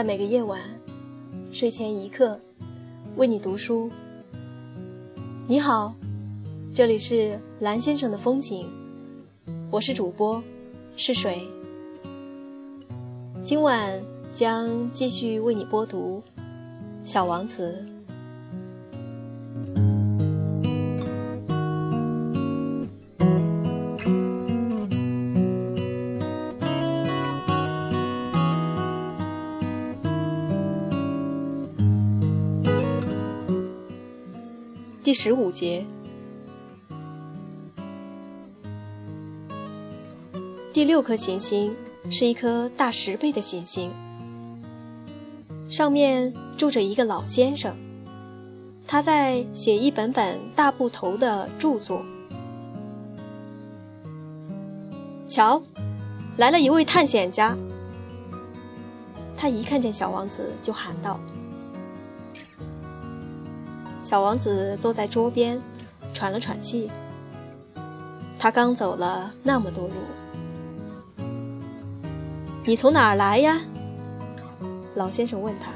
在每个夜晚睡前一刻为你读书。你好，这里是蓝先生的风景，我是主播是水。今晚将继续为你播读《小王子》。第十五节，第六颗行星是一颗大十倍的行星，上面住着一个老先生，他在写一本本大部头的著作。瞧，来了一位探险家。他一看见小王子就喊道。小王子坐在桌边，喘了喘气。他刚走了那么多路。你从哪儿来呀？老先生问他。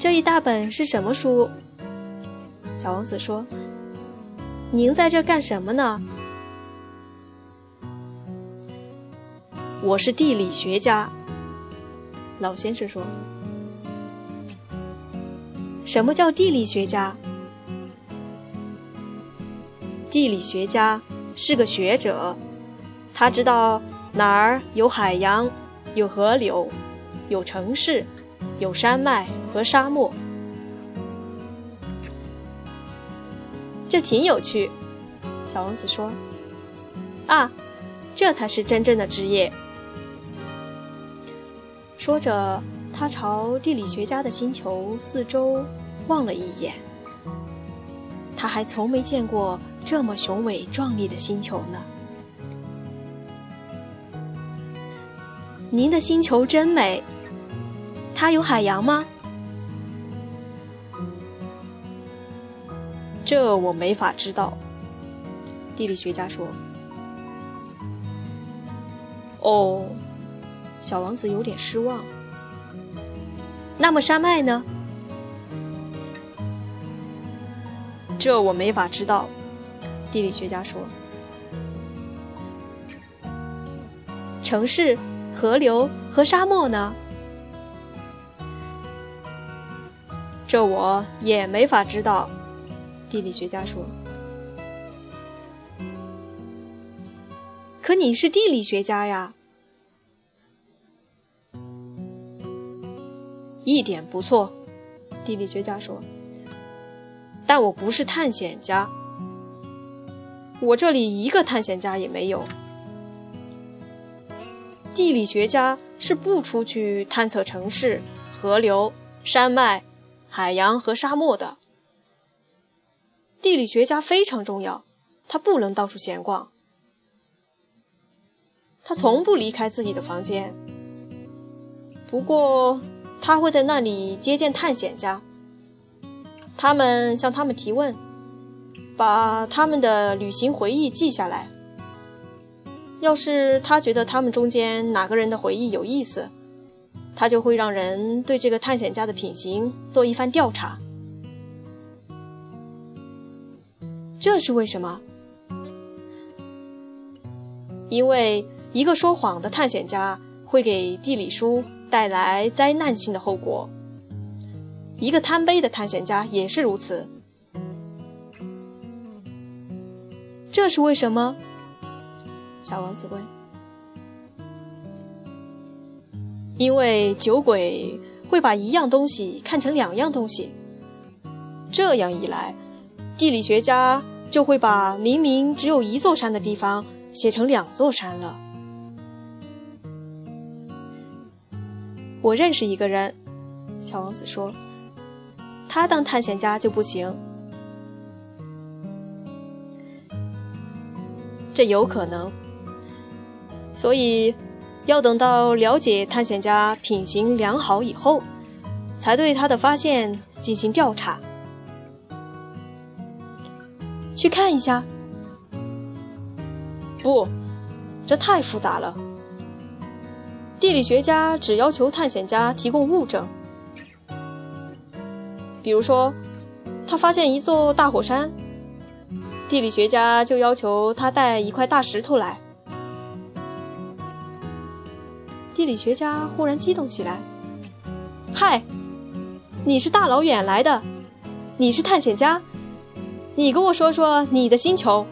这一大本是什么书？小王子说：“您在这干什么呢？”我是地理学家。老先生说。什么叫地理学家？地理学家是个学者，他知道哪儿有海洋、有河流、有城市、有山脉和沙漠。这挺有趣，小王子说。啊，这才是真正的职业。说着。他朝地理学家的星球四周望了一眼，他还从没见过这么雄伟壮丽的星球呢。您的星球真美，它有海洋吗？这我没法知道。地理学家说。哦，小王子有点失望。那么山脉呢？这我没法知道。地理学家说。城市、河流和沙漠呢？这我也没法知道。地理学家说。可你是地理学家呀。一点不错，地理学家说。但我不是探险家，我这里一个探险家也没有。地理学家是不出去探测城市、河流、山脉、海洋和沙漠的。地理学家非常重要，他不能到处闲逛，他从不离开自己的房间。不过。他会在那里接见探险家，他们向他们提问，把他们的旅行回忆记下来。要是他觉得他们中间哪个人的回忆有意思，他就会让人对这个探险家的品行做一番调查。这是为什么？因为一个说谎的探险家会给地理书。带来灾难性的后果。一个贪杯的探险家也是如此。这是为什么？小王子问。因为酒鬼会把一样东西看成两样东西，这样一来，地理学家就会把明明只有一座山的地方写成两座山了。我认识一个人，小王子说：“他当探险家就不行，这有可能。所以要等到了解探险家品行良好以后，才对他的发现进行调查。去看一下？不，这太复杂了。”地理学家只要求探险家提供物证，比如说，他发现一座大火山，地理学家就要求他带一块大石头来。地理学家忽然激动起来：“嗨，你是大老远来的，你是探险家，你跟我说说你的星球。”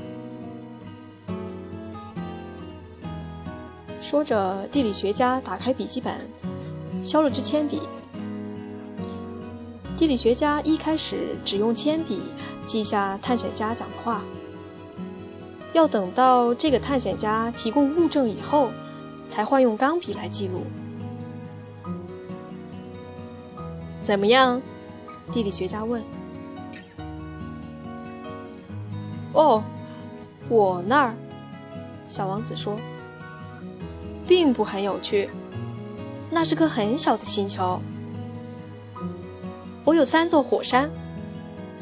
说着，地理学家打开笔记本，削了支铅笔。地理学家一开始只用铅笔记下探险家讲的话，要等到这个探险家提供物证以后，才换用钢笔来记录。怎么样？地理学家问。哦，我那儿，小王子说。并不很有趣，那是颗很小的星球。我有三座火山，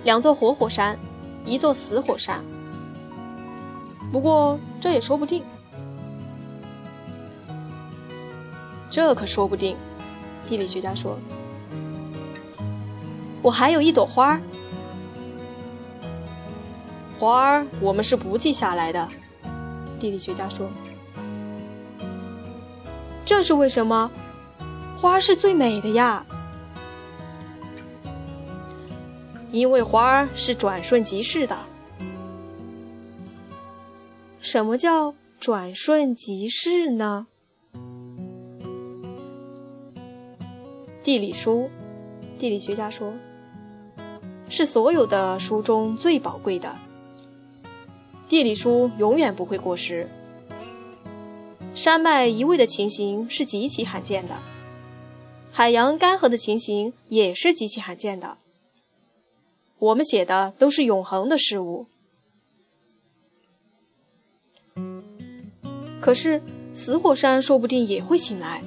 两座活火山，一座死火山。不过这也说不定，这可说不定。地理学家说：“我还有一朵花儿，花儿我们是不记下来的。”地理学家说。这是为什么？花是最美的呀，因为花是转瞬即逝的。什么叫转瞬即逝呢？地理书，地理学家说，是所有的书中最宝贵的。地理书永远不会过时。山脉移位的情形是极其罕见的，海洋干涸的情形也是极其罕见的。我们写的都是永恒的事物。可是死火山说不定也会醒来。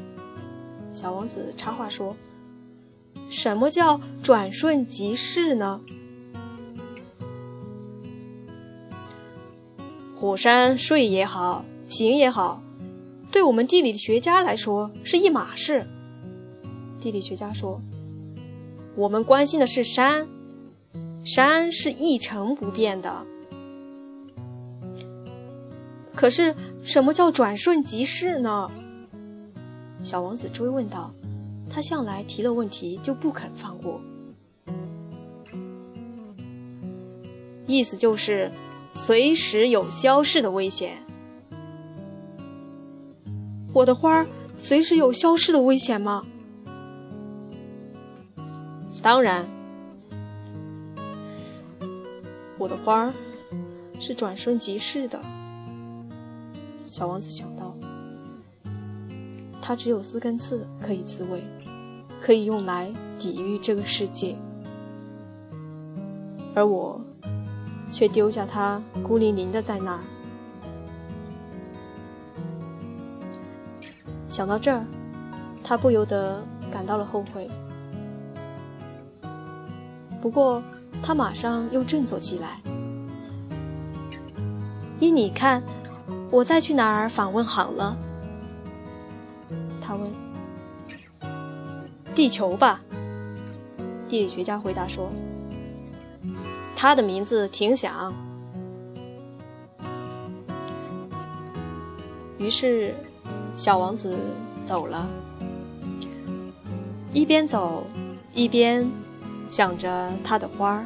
小王子插话说：“什么叫转瞬即逝呢？火山睡也好，醒也好。”对我们地理学家来说是一码事。地理学家说：“我们关心的是山，山是一成不变的。可是什么叫转瞬即逝呢？”小王子追问道。他向来提了问题就不肯放过，意思就是随时有消逝的危险。我的花随时有消失的危险吗？当然，我的花是转瞬即逝的。小王子想到，它只有四根刺可以自卫，可以用来抵御这个世界，而我却丢下它孤零零的在那儿。想到这儿，他不由得感到了后悔。不过，他马上又振作起来。依你看，我再去哪儿访问好了？他问。地球吧，地理学家回答说。他的名字挺响。于是。小王子走了，一边走一边想着他的花儿。